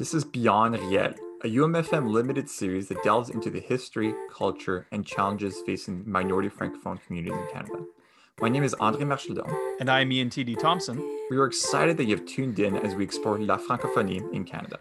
This is Beyond Riel, a UMFM limited series that delves into the history, culture, and challenges facing minority francophone communities in Canada. My name is André Marchildon. And I'm Ian T.D. Thompson. We are excited that you have tuned in as we explore La Francophonie in Canada.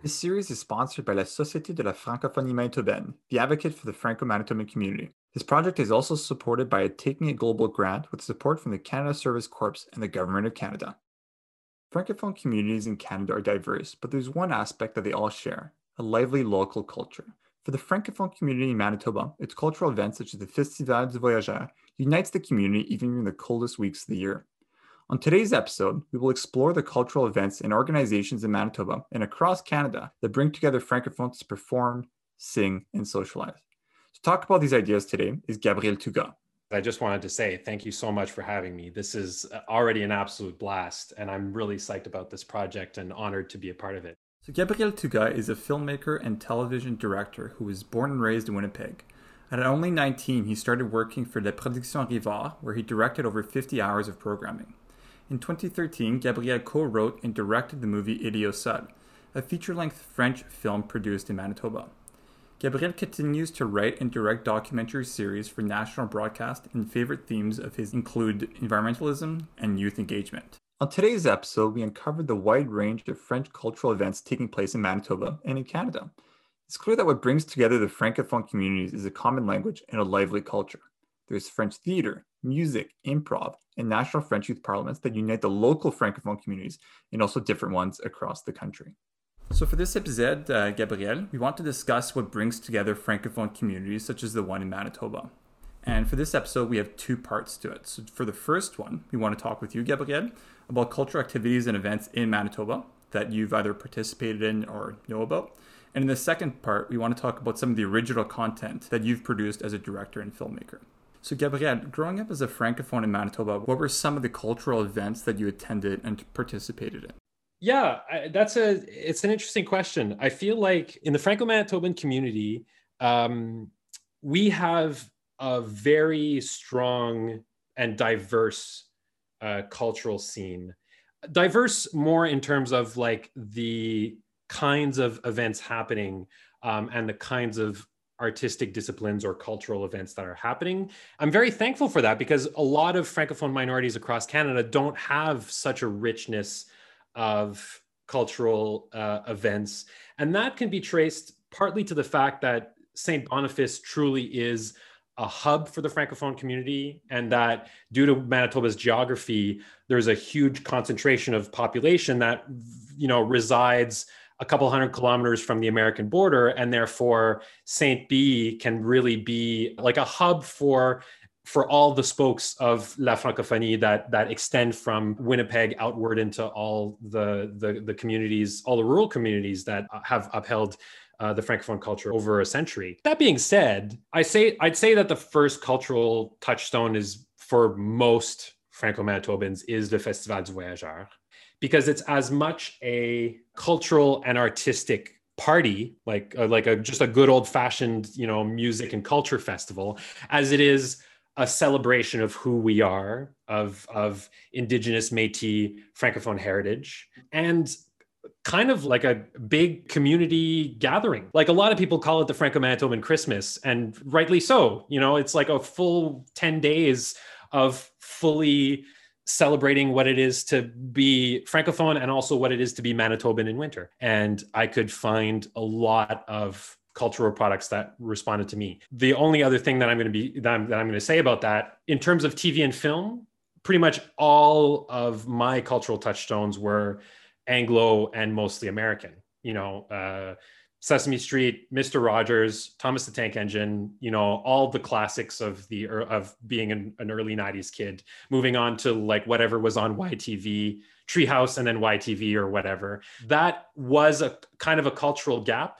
This series is sponsored by La Société de la Francophonie Manitobaine, the advocate for the Franco-Manitoban community. This project is also supported by a Taking It Global grant with support from the Canada Service Corps and the Government of Canada. Francophone communities in Canada are diverse, but there's one aspect that they all share a lively local culture. For the Francophone community in Manitoba, its cultural events such as the Festival du Voyageur unites the community even in the coldest weeks of the year. On today's episode, we will explore the cultural events and organizations in Manitoba and across Canada that bring together Francophones to perform, sing, and socialize. Talk about these ideas today is Gabriel Tougas. I just wanted to say thank you so much for having me. This is uh, already an absolute blast, and I'm really psyched about this project and honored to be a part of it. So, Gabriel Tougas is a filmmaker and television director who was born and raised in Winnipeg. At only 19, he started working for La Production Rivard, where he directed over 50 hours of programming. In 2013, Gabriel co wrote and directed the movie Idiot a feature length French film produced in Manitoba. Gabriel continues to write and direct documentary series for national broadcast, and favorite themes of his include environmentalism and youth engagement. On today's episode, we uncovered the wide range of French cultural events taking place in Manitoba and in Canada. It's clear that what brings together the Francophone communities is a common language and a lively culture. There's French theater, music, improv, and national French youth parliaments that unite the local Francophone communities and also different ones across the country. So, for this episode, uh, Gabriel, we want to discuss what brings together Francophone communities such as the one in Manitoba. And for this episode, we have two parts to it. So, for the first one, we want to talk with you, Gabriel, about cultural activities and events in Manitoba that you've either participated in or know about. And in the second part, we want to talk about some of the original content that you've produced as a director and filmmaker. So, Gabriel, growing up as a francophone in Manitoba, what were some of the cultural events that you attended and participated in? Yeah, I, that's a it's an interesting question. I feel like in the Franco-Manitoban community, um, we have a very strong and diverse uh, cultural scene. Diverse more in terms of like the kinds of events happening um, and the kinds of artistic disciplines or cultural events that are happening. I'm very thankful for that because a lot of Francophone minorities across Canada don't have such a richness of cultural uh, events. And that can be traced partly to the fact that St. Boniface truly is a hub for the Francophone community, and that due to Manitoba's geography, there's a huge concentration of population that you know resides a couple hundred kilometers from the American border, and therefore Saint B can really be like a hub for for all the spokes of La Francophonie that that extend from Winnipeg outward into all the the, the communities, all the rural communities that have upheld uh, the francophone culture over a century. That being said, I say I'd say that the first cultural touchstone is for most Franco-Manitobans is the Festival du Voyageur because it's as much a cultural and artistic party like uh, like a just a good old fashioned you know music and culture festival as it is a celebration of who we are of of indigenous métis francophone heritage and kind of like a big community gathering. Like a lot of people call it the franco-manitoban christmas and rightly so. You know it's like a full 10 days of fully celebrating what it is to be francophone and also what it is to be manitoban in winter. And i could find a lot of cultural products that responded to me the only other thing that i'm going to be that I'm, that I'm going to say about that in terms of tv and film pretty much all of my cultural touchstones were anglo and mostly american you know uh, Sesame Street, Mr. Rogers, Thomas the Tank Engine, you know, all the classics of the of being an, an, early 90s kid, moving on to like whatever was on YTV, Treehouse and then YTV or whatever. That was a kind of a cultural gap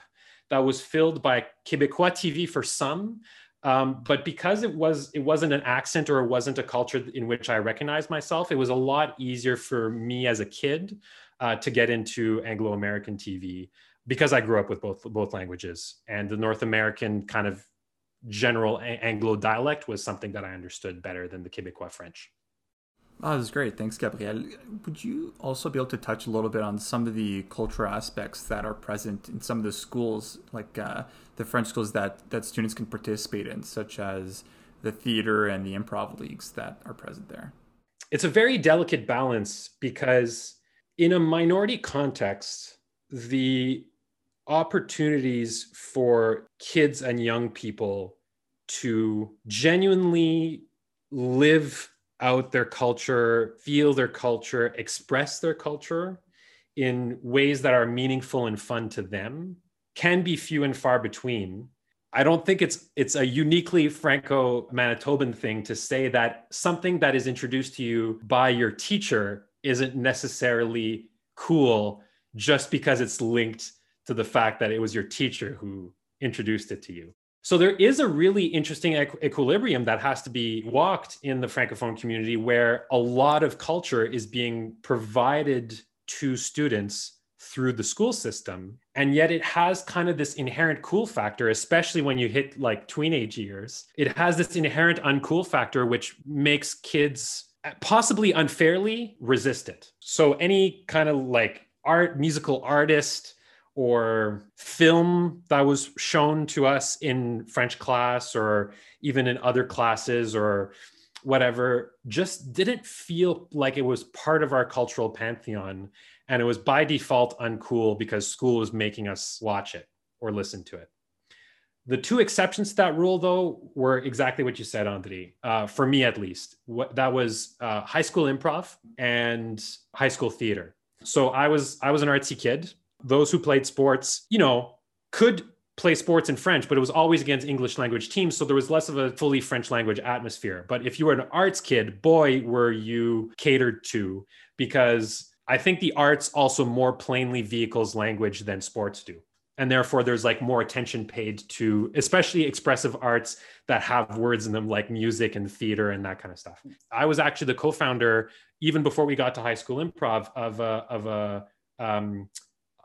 that was filled by Quebecois TV for some. Um, but because it was it wasn't an accent or it wasn't a culture in which I recognized myself, it was a lot easier for me as a kid uh, to get into Anglo-American TV because I grew up with both both languages and the North American kind of general Anglo dialect was something that I understood better than the Quebecois French. Oh, this is great. Thanks, Gabriel. Would you also be able to touch a little bit on some of the cultural aspects that are present in some of the schools, like uh, the French schools that, that students can participate in, such as the theater and the improv leagues that are present there? It's a very delicate balance because, in a minority context, the opportunities for kids and young people to genuinely live out their culture, feel their culture, express their culture in ways that are meaningful and fun to them can be few and far between. I don't think it's it's a uniquely Franco Manitoban thing to say that something that is introduced to you by your teacher isn't necessarily cool just because it's linked to the fact that it was your teacher who introduced it to you. So there is a really interesting equilibrium that has to be walked in the francophone community where a lot of culture is being provided to students through the school system. And yet it has kind of this inherent cool factor especially when you hit like teenage years. It has this inherent uncool factor which makes kids uh, possibly unfairly resist it so any kind of like art musical artist or film that was shown to us in French class or even in other classes or whatever just didn't feel like it was part of our cultural pantheon. And it was by default uncool because school was making us watch it or listen to it. The two exceptions to that rule, though, were exactly what you said, Andre. Uh, for me, at least, what that was uh, high school improv and high school theater. So I was I was an artsy kid those who played sports, you know, could play sports in French, but it was always against English language teams. So there was less of a fully French language atmosphere. But if you were an arts kid, boy, were you catered to because I think the arts also more plainly vehicles language than sports do. And therefore, there's like more attention paid to, especially expressive arts that have words in them, like music and theater and that kind of stuff. I was actually the co-founder, even before we got to high school improv, of a of a um,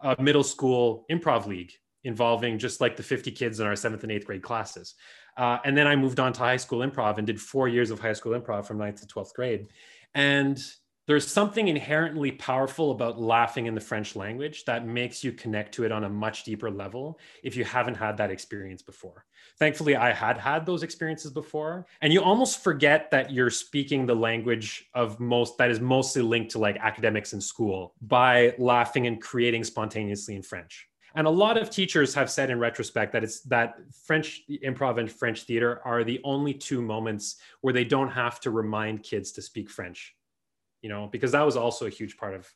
a middle school improv league involving just like the 50 kids in our seventh and eighth grade classes. Uh, and then I moved on to high school improv and did four years of high school improv from ninth to 12th grade. And there's something inherently powerful about laughing in the French language that makes you connect to it on a much deeper level if you haven't had that experience before. Thankfully, I had had those experiences before, and you almost forget that you're speaking the language of most that is mostly linked to like academics in school by laughing and creating spontaneously in French. And a lot of teachers have said in retrospect that it's that French improv and French theater are the only two moments where they don't have to remind kids to speak French you know, because that was also a huge part of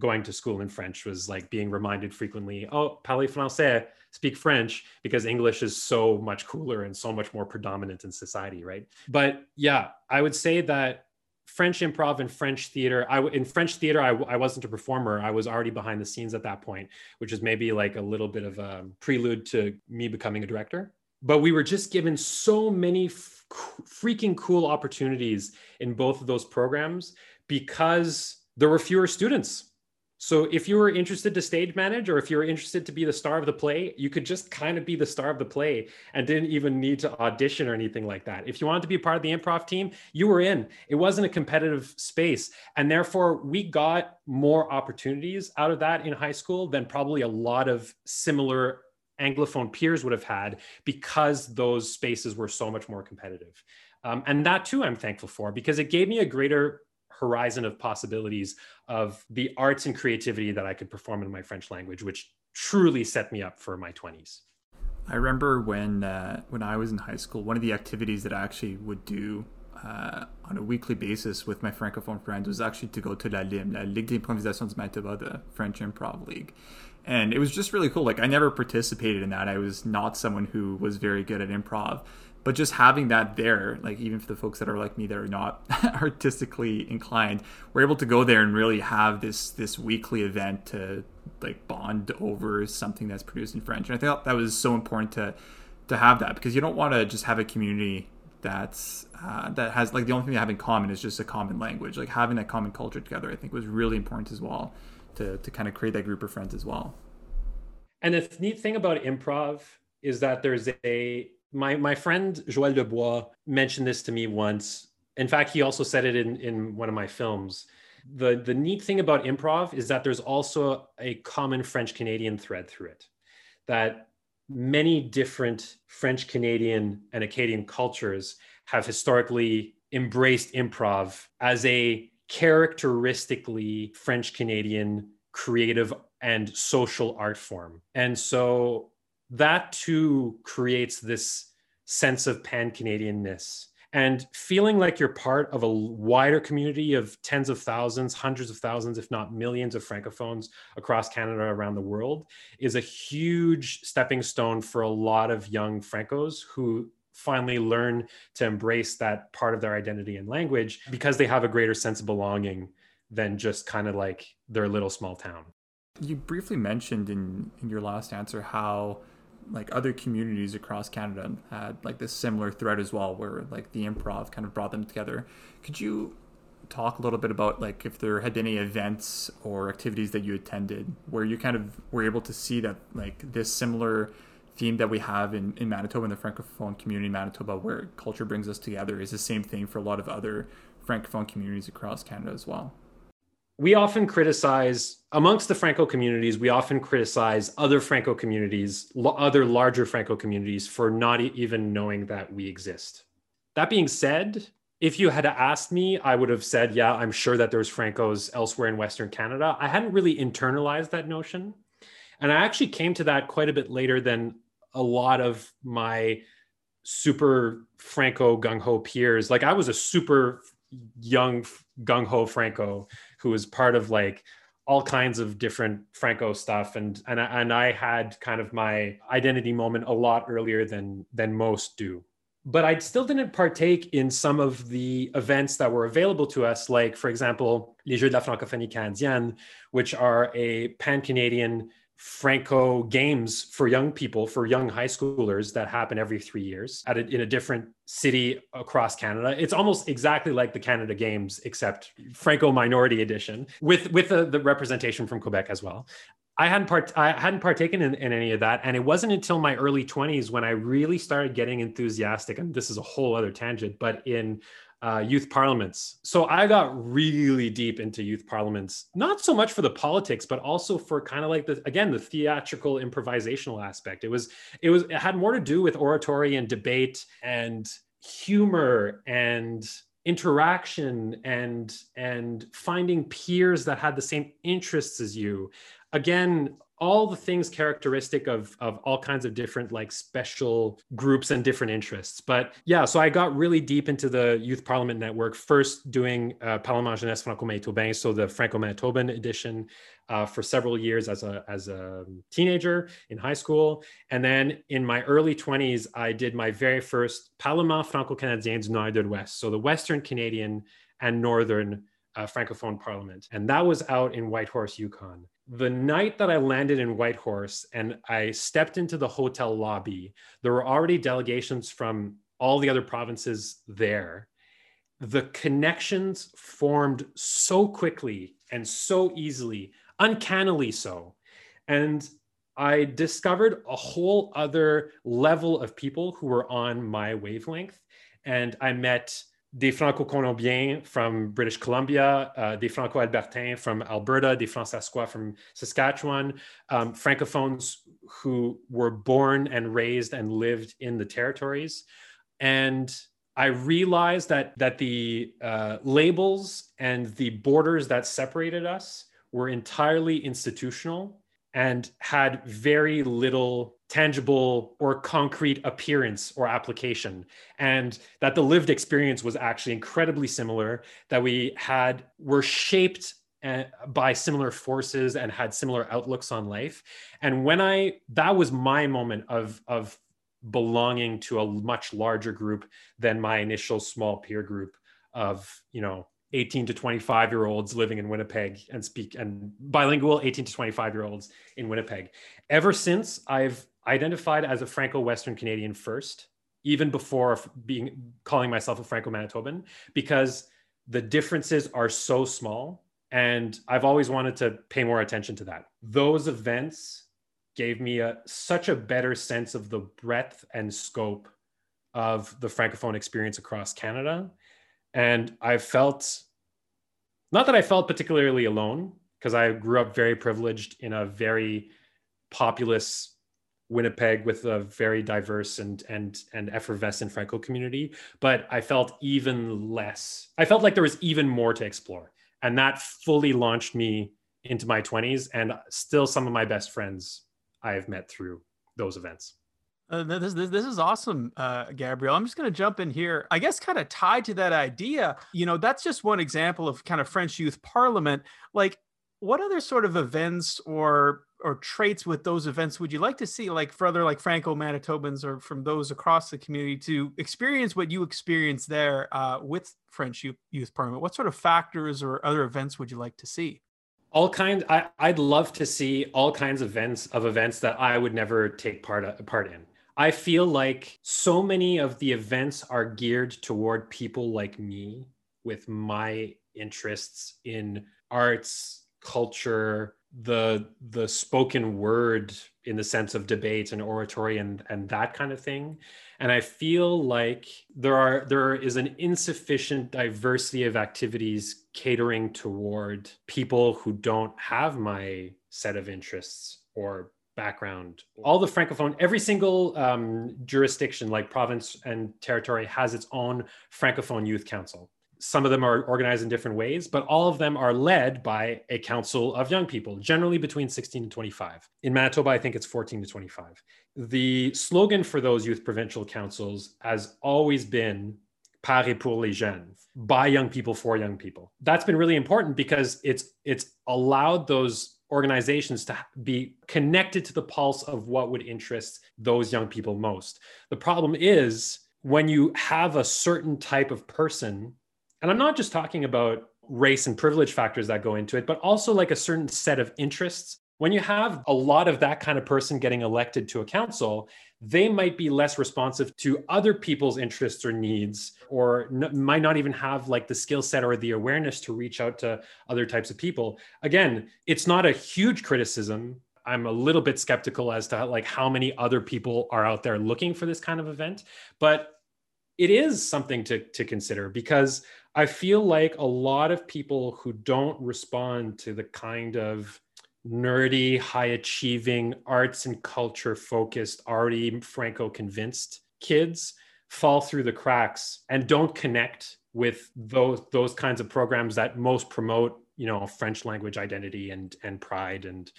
going to school in French was like being reminded frequently, oh, parlez français, speak French, because English is so much cooler and so much more predominant in society, right? But yeah, I would say that French improv and French theater, I in French theater, I, I wasn't a performer. I was already behind the scenes at that point, which is maybe like a little bit of a prelude to me becoming a director. But we were just given so many f- freaking cool opportunities in both of those programs because there were fewer students. So if you were interested to stage manage or if you were interested to be the star of the play, you could just kind of be the star of the play and didn't even need to audition or anything like that. If you wanted to be part of the improv team, you were in. It wasn't a competitive space. And therefore, we got more opportunities out of that in high school than probably a lot of similar Anglophone peers would have had because those spaces were so much more competitive. Um, and that too, I'm thankful for because it gave me a greater horizon of possibilities of the arts and creativity that I could perform in my French language, which truly set me up for my 20s. I remember when uh, when I was in high school, one of the activities that I actually would do uh, on a weekly basis with my francophone friends was actually to go to La LIM, La Ligue d'improvisation du Manitoba, the French improv league. And it was just really cool. Like I never participated in that. I was not someone who was very good at improv, but just having that there like even for the folks that are like me that are not artistically inclined we're able to go there and really have this this weekly event to like bond over something that's produced in french and i thought that was so important to to have that because you don't want to just have a community that's uh, that has like the only thing they have in common is just a common language like having that common culture together i think was really important as well to to kind of create that group of friends as well and the neat thing about improv is that there's a My my friend Joël Dubois mentioned this to me once. In fact, he also said it in in one of my films. The the neat thing about improv is that there's also a common French Canadian thread through it. That many different French Canadian and Acadian cultures have historically embraced improv as a characteristically French Canadian creative and social art form. And so that too creates this sense of pan Canadianness and feeling like you're part of a wider community of tens of thousands, hundreds of thousands, if not millions of francophones across Canada around the world is a huge stepping stone for a lot of young francos who finally learn to embrace that part of their identity and language because they have a greater sense of belonging than just kind of like their little small town. You briefly mentioned in, in your last answer how like other communities across Canada had like this similar thread as well, where like the improv kind of brought them together. Could you talk a little bit about like if there had been any events or activities that you attended where you kind of were able to see that like this similar theme that we have in, in Manitoba in the Francophone community in Manitoba where culture brings us together is the same thing for a lot of other Francophone communities across Canada as well we often criticize amongst the Franco communities, we often criticize other Franco communities, other larger Franco communities for not even knowing that we exist. That being said, if you had asked me, I would have said, yeah, I'm sure that there's Francos elsewhere in Western Canada. I hadn't really internalized that notion. And I actually came to that quite a bit later than a lot of my super Franco gung ho peers. Like I was a super young gung ho Franco who was part of like all kinds of different Franco stuff, and and and I had kind of my identity moment a lot earlier than than most do. But I still didn't partake in some of the events that were available to us, like for example, Les Jeux de la Francophonie Canadienne, which are a pan Canadian Franco games for young people, for young high schoolers that happen every three years at a, in a different city across Canada. It's almost exactly like the Canada Games, except Franco minority edition with with the, representation from Quebec as well. I hadn't part I hadn't partaken in, in any of that, and it wasn't until my early twenties when I really started getting enthusiastic. And this is a whole other tangent, but in uh, youth parliaments. So I got really deep into youth parliaments, not so much for the politics, but also for kind of like the again the theatrical improvisational aspect. It was it was it had more to do with oratory and debate and humor and interaction and and finding peers that had the same interests as you again all the things characteristic of of all kinds of different like special groups and different interests. But yeah so i got really deep into the youth parliament network first doing uh, parlement jeunesse franco-manitobain so the franco-manitoban edition uh, for several years as a as a teenager in high school. And then in my early 20s i did my very first parlement franco-canadien du nord de l'ouest so the western canadian and northern uh, francophone parliament. And that was out in whitehorse yukon the night that I landed in Whitehorse and I stepped into the hotel lobby, there were already delegations from all the other provinces there. The connections formed so quickly and so easily, uncannily so. And I discovered a whole other level of people who were on my wavelength. And I met des Franco-Colombiens from British Columbia, uh, des Franco-Albertains from Alberta, des Fransaskois from Saskatchewan, um, Francophones who were born and raised and lived in the territories. And I realized that, that the uh, labels and the borders that separated us were entirely institutional and had very little tangible or concrete appearance or application and that the lived experience was actually incredibly similar that we had were shaped uh, by similar forces and had similar outlooks on life and when i that was my moment of of belonging to a much larger group than my initial small peer group of you know 18 to 25 year olds living in Winnipeg and speak and bilingual 18 to 25 year olds in Winnipeg. Ever since I've identified as a Franco Western Canadian first, even before being calling myself a Franco Manitoban, because the differences are so small. And I've always wanted to pay more attention to that. Those events gave me a, such a better sense of the breadth and scope of the francophone experience across Canada, and I felt not that I felt particularly alone because I grew up very privileged in a very populous Winnipeg with a very diverse and and and effervescent Franco community, but I felt even less. I felt like there was even more to explore, and that fully launched me into my 20s and still some of my best friends I have met through those events. Uh, this, this, this is awesome, uh, Gabriel. I'm just going to jump in here. I guess kind of tied to that idea, you know, that's just one example of kind of French Youth Parliament. Like, what other sort of events or or traits with those events would you like to see, like for other like Franco Manitobans or from those across the community to experience what you experienced there uh, with French Youth, Parliament? What sort of factors or other events would you like to see? all kinds I, i'd love to see all kinds of events of events that i would never take part part in i feel like so many of the events are geared toward people like me with my interests in arts culture the the spoken word in the sense of debate and oratory and and that kind of thing. And i feel like there are there is an insufficient diversity of activities catering toward people who don't have my set of interests or background. All the francophone every single um, jurisdiction like province and territory has its own francophone youth council some of them are organized in different ways, but all of them are led by a council of young people, generally between 16 and 25. In Manitoba, I think it's 14 to 25. The slogan for those youth provincial councils has always been par et pour les jeunes, by young people for young people. That's been really important because it's it's allowed those organizations to be connected to the pulse of what would interest those young people most. The problem is when you have a certain type of person and I'm not just talking about race and privilege factors that go into it, but also like a certain set of interests. When you have a lot of that kind of person getting elected to a council, they might be less responsive to other people's interests or needs, or n- might not even have like the skill set or the awareness to reach out to other types of people. Again, it's not a huge criticism. I'm a little bit skeptical as to like how many other people are out there looking for this kind of event, but it is something to, to consider because I feel like a lot of people who don't respond to the kind of nerdy, high achieving, arts and culture focused, already Franco convinced kids fall through the cracks and don't connect with those those kinds of programs that most promote you know french language identity and and pride and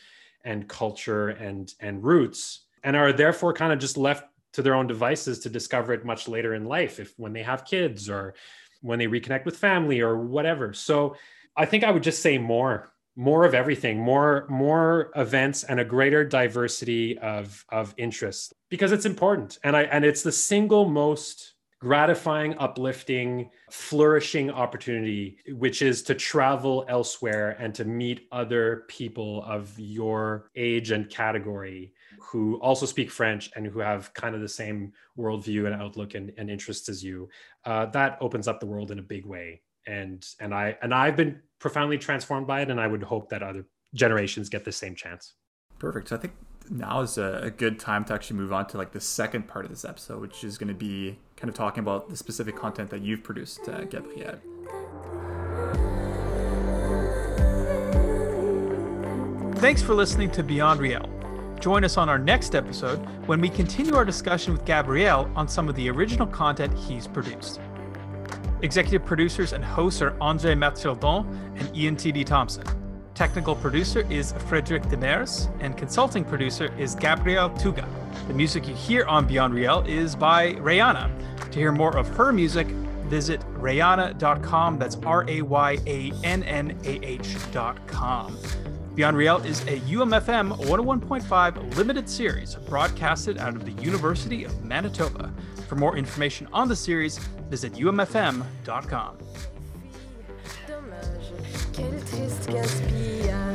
and culture and and roots and are therefore kind of just left to their own devices to discover it much later in life if when they have kids or when they reconnect with family or whatever. So I think I would just say more more of everything more more events and a greater diversity of of interests because it's important and i and it's the single most gratifying uplifting flourishing opportunity which is to travel elsewhere and to meet other people of your age and category who also speak French and who have kind of the same worldview and outlook and, and interests as you, uh, that opens up the world in a big way. And and I and I've been profoundly transformed by it, and I would hope that other generations get the same chance. Perfect. So I think now is a, a good time to actually move on to like the second part of this episode, which is going to be kind of talking about the specific content that you've produced, uh, Gabriel. Thanks for listening to Beyond Riel. Join us on our next episode when we continue our discussion with Gabriel on some of the original content he's produced. Executive producers and hosts are Andre Marchildon and Ian T.D. Thompson. Technical producer is Frederic Demers, and consulting producer is Gabriel Tougas. The music you hear on Beyond Riel is by Rayannah. To hear more of her music, visit rayannah.com. That's R A Y A N N A H.com. Beyond Riel is a UMFM 101.5 limited series broadcasted out of the University of Manitoba. For more information on the series, visit umfm.com. Quel triste gaspillage.